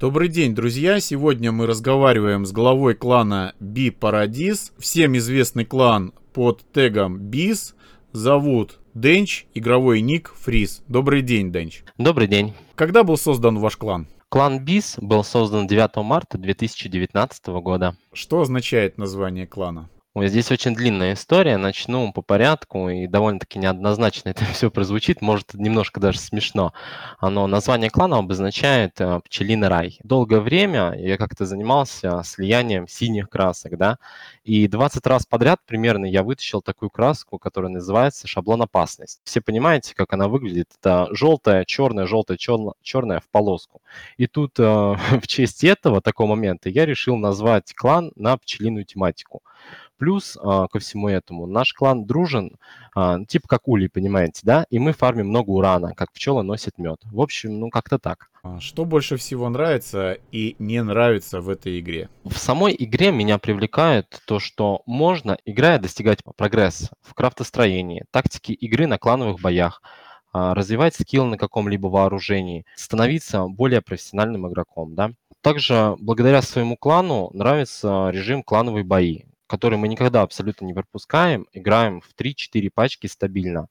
Добрый день, друзья! Сегодня мы разговариваем с главой клана Би Парадис. Всем известный клан под тегом Биз зовут Денч, игровой ник Фриз. Добрый день, Денч. Добрый день. Когда был создан ваш клан? Клан БИС был создан 9 марта 2019 года. Что означает название клана? Ой, здесь очень длинная история, начну по порядку, и довольно-таки неоднозначно это все прозвучит, может, немножко даже смешно. Но название клана обозначает э, «пчелиный рай». Долгое время я как-то занимался слиянием синих красок, да, и 20 раз подряд примерно я вытащил такую краску, которая называется шаблон опасность. Все понимаете, как она выглядит? Это желтая, черная, желтая, черная в полоску. И тут э, в честь этого, такого момента, я решил назвать клан на пчелиную тематику. Плюс а, ко всему этому наш клан дружен, а, типа как улей, понимаете, да? И мы фармим много урана, как пчела носит мед. В общем, ну как-то так. А что больше всего нравится и не нравится в этой игре? В самой игре меня привлекает то, что можно, играя, достигать прогресса в крафтостроении, тактике игры на клановых боях, а, развивать скилл на каком-либо вооружении, становиться более профессиональным игроком, да. Также благодаря своему клану нравится режим клановые бои, который мы никогда абсолютно не пропускаем, играем в 3-4 пачки стабильно.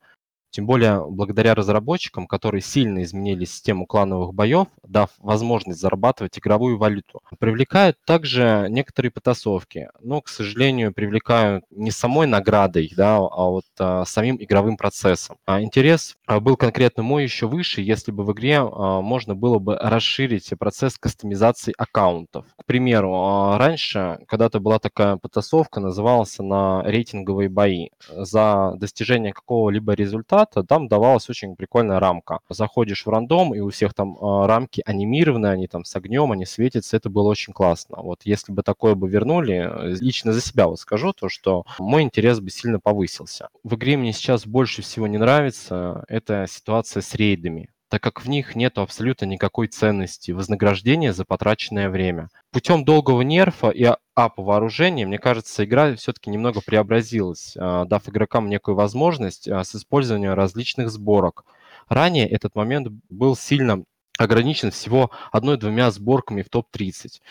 Тем более благодаря разработчикам, которые сильно изменили систему клановых боев, дав возможность зарабатывать игровую валюту. Привлекают также некоторые потасовки, но, к сожалению, привлекают не самой наградой, да, а вот а, самим игровым процессом. А интерес а, был конкретно мой еще выше, если бы в игре а, можно было бы расширить процесс кастомизации аккаунтов. К примеру, а, раньше когда-то была такая потасовка, называлась на рейтинговые бои. За достижение какого-либо результата результата, там давалась очень прикольная рамка. Заходишь в рандом, и у всех там э, рамки анимированные, они там с огнем, они светятся, это было очень классно. Вот если бы такое бы вернули, лично за себя вот скажу, то что мой интерес бы сильно повысился. В игре мне сейчас больше всего не нравится, это ситуация с рейдами так как в них нет абсолютно никакой ценности вознаграждения за потраченное время. Путем долгого нерфа и апа вооружения, мне кажется, игра все-таки немного преобразилась, а, дав игрокам некую возможность а, с использованием различных сборок. Ранее этот момент был сильно ограничен всего одной-двумя сборками в топ-30.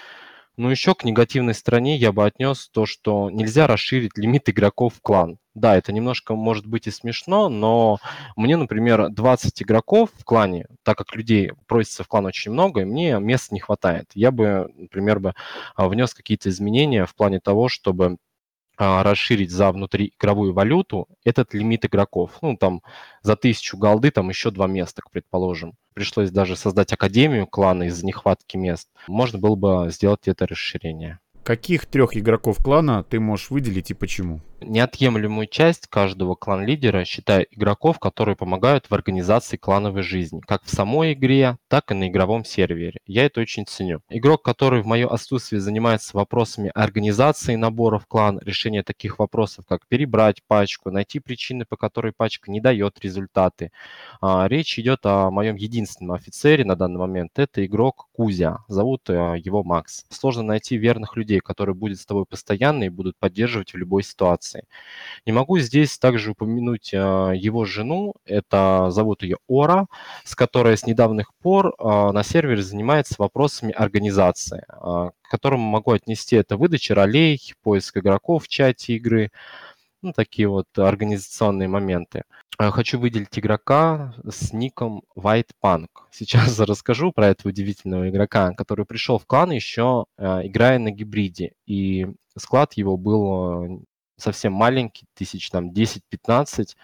Но еще к негативной стороне я бы отнес то, что нельзя расширить лимит игроков в клан. Да, это немножко может быть и смешно, но мне, например, 20 игроков в клане, так как людей просится в клан очень много, и мне места не хватает. Я бы, например, бы а, внес какие-то изменения в плане того, чтобы расширить за внутриигровую валюту этот лимит игроков. Ну, там за тысячу голды там еще два места, предположим. Пришлось даже создать академию клана из-за нехватки мест. Можно было бы сделать это расширение. Каких трех игроков клана ты можешь выделить и почему? Неотъемлемую часть каждого клан-лидера считаю игроков, которые помогают в организации клановой жизни, как в самой игре, так и на игровом сервере. Я это очень ценю. Игрок, который в мое отсутствие занимается вопросами организации набора в клан, решения таких вопросов, как перебрать пачку, найти причины, по которой пачка не дает результаты. А, речь идет о моем единственном офицере на данный момент. Это игрок Кузя. Зовут э, его Макс. Сложно найти верных людей, которые будут с тобой постоянно и будут поддерживать в любой ситуации. Не могу здесь также упомянуть а, его жену, это зовут ее Ора, с которой с недавних пор а, на сервере занимается вопросами организации, а, к которому могу отнести это выдача ролей, поиск игроков в чате игры, ну, такие вот организационные моменты. Хочу выделить игрока с ником White Punk. Сейчас расскажу про этого удивительного игрока, который пришел в клан еще играя на гибриде. И склад его был совсем маленький, тысяч там 10-15.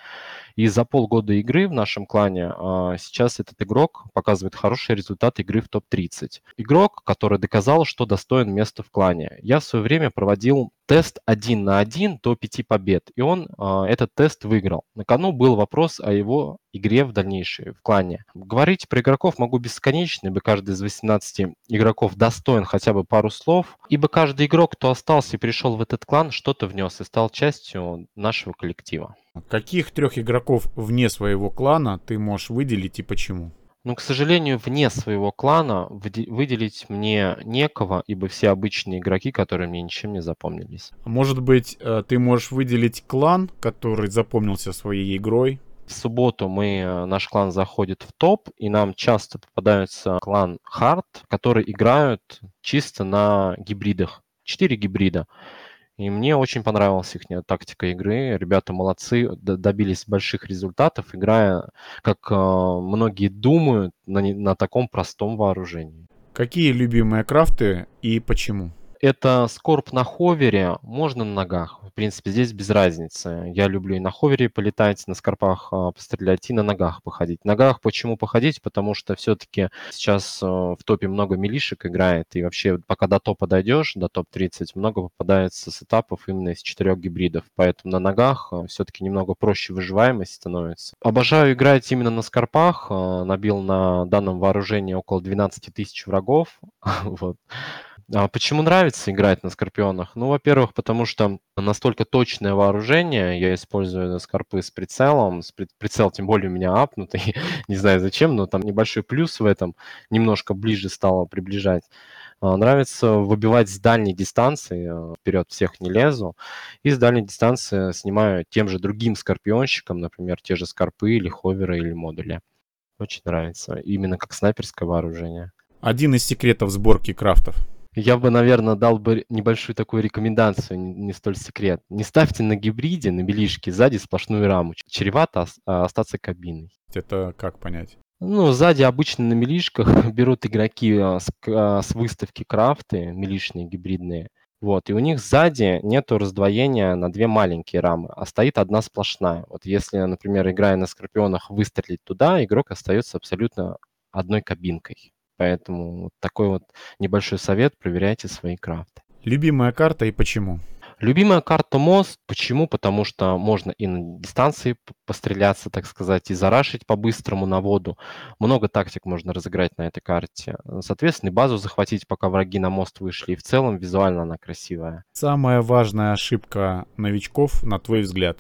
И за полгода игры в нашем клане а, сейчас этот игрок показывает хороший результат игры в топ-30. Игрок, который доказал, что достоин места в клане. Я в свое время проводил тест один на один до пяти побед, и он а, этот тест выиграл. На кону был вопрос о его игре в дальнейшей в клане. Говорить про игроков могу бесконечно, ибо каждый из 18 игроков достоин хотя бы пару слов, ибо каждый игрок, кто остался и пришел в этот клан, что-то внес и стал частью нашего коллектива. Каких трех игроков вне своего клана ты можешь выделить и почему? Ну, к сожалению, вне своего клана выделить мне некого, ибо все обычные игроки, которые мне ничем не запомнились. Может быть, э, ты можешь выделить клан, который запомнился своей игрой? В субботу мы, э, наш клан заходит в топ, и нам часто попадается клан Hard, которые играют чисто на гибридах. Четыре гибрида. И мне очень понравилась их тактика игры. Ребята молодцы, добились больших результатов, играя, как э, многие думают, на, на таком простом вооружении. Какие любимые крафты и почему? Это скорб на ховере, можно на ногах. В принципе, здесь без разницы. Я люблю и на ховере полетать, на скорпах а, пострелять, и на ногах походить. На ногах почему походить? Потому что все-таки сейчас а, в топе много милишек играет, и вообще пока до топа дойдешь, до топ-30, много попадается сетапов именно из четырех гибридов. Поэтому на ногах а, все-таки немного проще выживаемость становится. Обожаю играть именно на скорпах. Набил на данном вооружении около 12 тысяч врагов. вот. А почему нравится играть на Скорпионах? Ну, во-первых, потому что настолько точное вооружение, я использую скорпы с прицелом, с прицел тем более у меня апнутый, не знаю зачем, но там небольшой плюс в этом, немножко ближе стало приближать. А, нравится выбивать с дальней дистанции, а, вперед всех не лезу, и с дальней дистанции снимаю тем же другим скорпионщиком, например, те же скорпы или ховеры или модули. Очень нравится, именно как снайперское вооружение. Один из секретов сборки крафтов – я бы, наверное, дал бы небольшую такую рекомендацию, не, не столь секрет. Не ставьте на гибриде, на белишке сзади сплошную раму. Чревато а, остаться кабиной. Это как понять? Ну, сзади обычно на милишках берут игроки а, с, а, с выставки крафты, милишные, гибридные. Вот, и у них сзади нету раздвоения на две маленькие рамы, а стоит одна сплошная. Вот если, например, играя на Скорпионах, выстрелить туда, игрок остается абсолютно одной кабинкой. Поэтому вот такой вот небольшой совет, проверяйте свои крафты. Любимая карта и почему? Любимая карта мост. Почему? Потому что можно и на дистанции постреляться, так сказать, и зарашить по-быстрому на воду. Много тактик можно разыграть на этой карте. Соответственно, и базу захватить, пока враги на мост вышли. И в целом визуально она красивая. Самая важная ошибка новичков, на твой взгляд?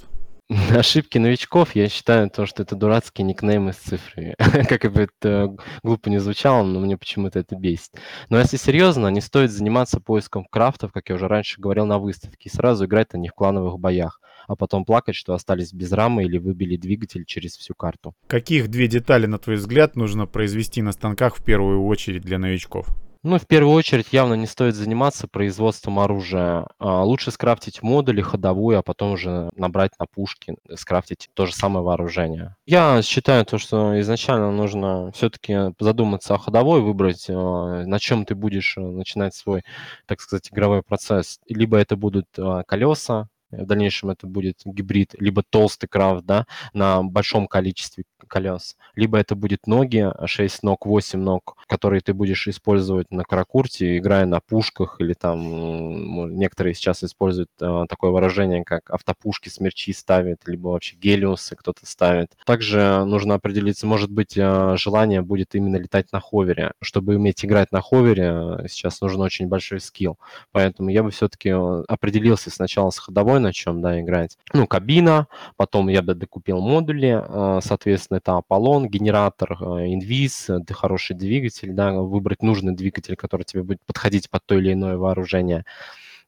Ошибки новичков, я считаю, то, что это дурацкие никнеймы с цифрами. как бы это глупо не звучало, но мне почему-то это бесит. Но если серьезно, не стоит заниматься поиском крафтов, как я уже раньше говорил на выставке, и сразу играть на них в клановых боях, а потом плакать, что остались без рамы или выбили двигатель через всю карту. Каких две детали, на твой взгляд, нужно произвести на станках в первую очередь для новичков? Ну, в первую очередь, явно не стоит заниматься производством оружия. А, лучше скрафтить модули ходовую, а потом уже набрать на пушки, скрафтить то же самое вооружение. Я считаю то, что изначально нужно все-таки задуматься о ходовой, выбрать, а, на чем ты будешь начинать свой, так сказать, игровой процесс. Либо это будут а, колеса, в дальнейшем это будет гибрид, либо толстый крафт, да, на большом количестве колес, либо это будет ноги, 6 ног, 8 ног, которые ты будешь использовать на каракурте, играя на пушках, или там некоторые сейчас используют э, такое выражение, как автопушки, смерчи ставят, либо вообще гелиусы кто-то ставит. Также нужно определиться, может быть, э, желание будет именно летать на ховере. Чтобы уметь играть на ховере, э, сейчас нужен очень большой скилл. Поэтому я бы все-таки э, определился сначала с ходовой, на чем, да, играть. Ну, кабина, потом я бы докупил модули, э, соответственно, это Аполлон, генератор, э, инвиз, хороший двигатель, да, выбрать нужный двигатель, который тебе будет подходить под то или иное вооружение.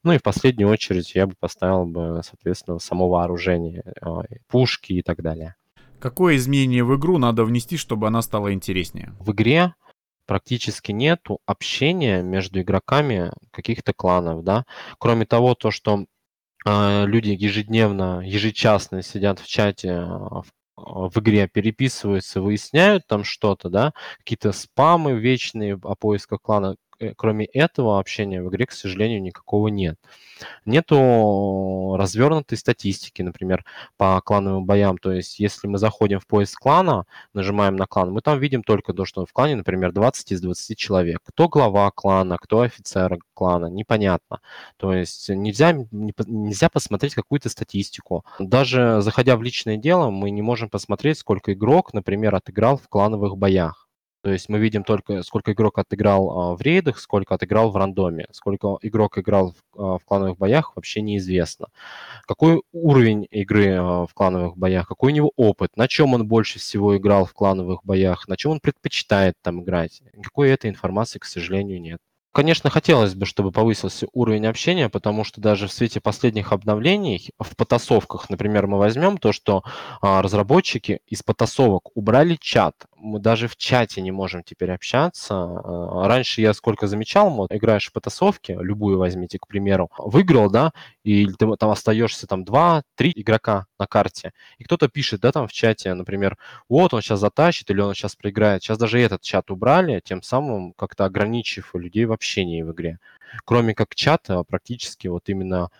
Ну и в последнюю очередь я бы поставил бы, соответственно, само вооружение, э, пушки и так далее. Какое изменение в игру надо внести, чтобы она стала интереснее? В игре практически нету общения между игроками каких-то кланов, да. Кроме того, то, что э, люди ежедневно, ежечасно сидят в чате в а, в игре переписываются, выясняют там что-то, да, какие-то спамы вечные о поисках клана. Э, кроме этого общения в игре, к сожалению, никакого нет. Нету развернутой статистики, например, по клановым боям. То есть, если мы заходим в поиск клана, нажимаем на клан, мы там видим только то, что в клане, например, 20 из 20 человек. Кто глава клана, кто офицер клана, непонятно. То есть, нельзя, нельзя посмотреть какую-то статистику. Даже заходя в личное дело, мы не можем посмотреть, сколько игрок, например, отыграл в клановых боях. То есть мы видим только, сколько игрок отыграл а, в рейдах, сколько отыграл в рандоме. Сколько игрок играл в, а, в клановых боях, вообще неизвестно. Какой уровень игры а, в клановых боях, какой у него опыт, на чем он больше всего играл в клановых боях, на чем он предпочитает там играть. Никакой этой информации, к сожалению, нет. Конечно, хотелось бы, чтобы повысился уровень общения, потому что даже в свете последних обновлений в потасовках, например, мы возьмем то, что а, разработчики из потасовок убрали чат. Мы даже в чате не можем теперь общаться. А, раньше я сколько замечал, вот, играешь в потасовки, любую возьмите, к примеру, выиграл, да, и ты там остаешься там 2-3 игрока на карте, и кто-то пишет, да, там в чате, например, вот он сейчас затащит или он сейчас проиграет. Сейчас даже этот чат убрали, тем самым как-то ограничив людей в общении в игре. Кроме как чата, практически вот именно а,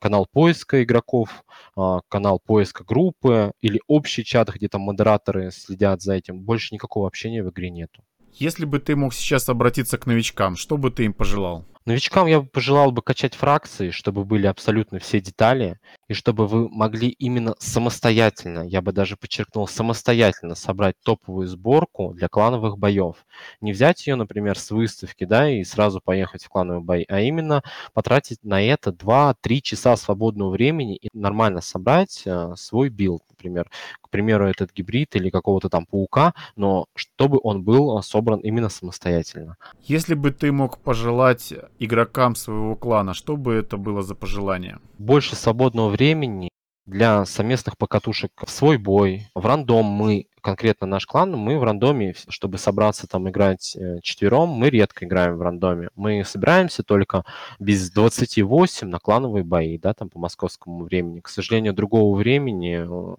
канал поиска игроков, а, канал поиска группы или общий чат, где там модераторы следят за этим. Больше никакого общения в игре нету. Если бы ты мог сейчас обратиться к новичкам, что бы ты им пожелал? Новичкам я бы пожелал бы качать фракции, чтобы были абсолютно все детали, и чтобы вы могли именно самостоятельно, я бы даже подчеркнул, самостоятельно собрать топовую сборку для клановых боев. Не взять ее, например, с выставки, да, и сразу поехать в клановый бой, а именно потратить на это 2-3 часа свободного времени и нормально собрать э, свой билд, например. К примеру, этот гибрид или какого-то там паука, но чтобы он был э, собран именно самостоятельно. Если бы ты мог пожелать игрокам своего клана, что бы это было за пожелание? Больше свободного времени для совместных покатушек в свой бой, в рандом мы, конкретно наш клан, мы в рандоме, чтобы собраться там играть э, четвером, мы редко играем в рандоме. Мы собираемся только без 28 на клановые бои, да, там по московскому времени. К сожалению, другого времени э,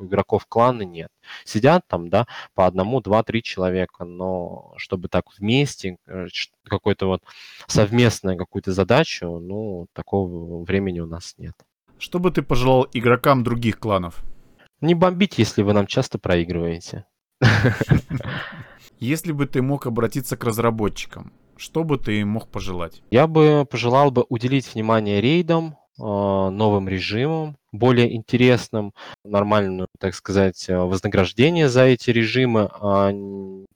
игроков клана нет. Сидят там, да, по одному, два, три человека, но чтобы так вместе, э, какой-то вот совместную какую-то задачу, ну, такого времени у нас нет. Что бы ты пожелал игрокам других кланов? Не бомбить, если вы нам часто проигрываете. Если бы ты мог обратиться к разработчикам, что бы ты мог пожелать? Я бы пожелал бы уделить внимание рейдам, а, новым режимом, более интересным, нормальную, так сказать, э, вознаграждение за эти режимы, а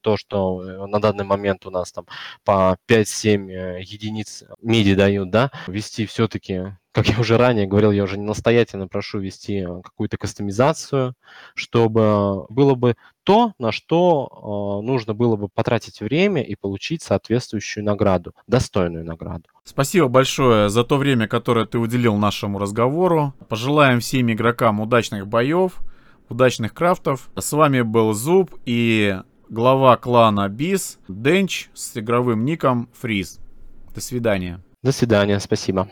то, что э, на данный момент у нас там по 5-7 э, единиц меди дают, да, вести все-таки как я уже ранее говорил, я уже настоятельно прошу вести какую-то кастомизацию, чтобы было бы то, на что э, нужно было бы потратить время и получить соответствующую награду, достойную награду. Спасибо большое за то время, которое ты уделил нашему разговору. Пожелаем всем игрокам удачных боев, удачных крафтов. С вами был Зуб и глава клана Бис Денч с игровым ником Фриз. До свидания. До свидания, спасибо.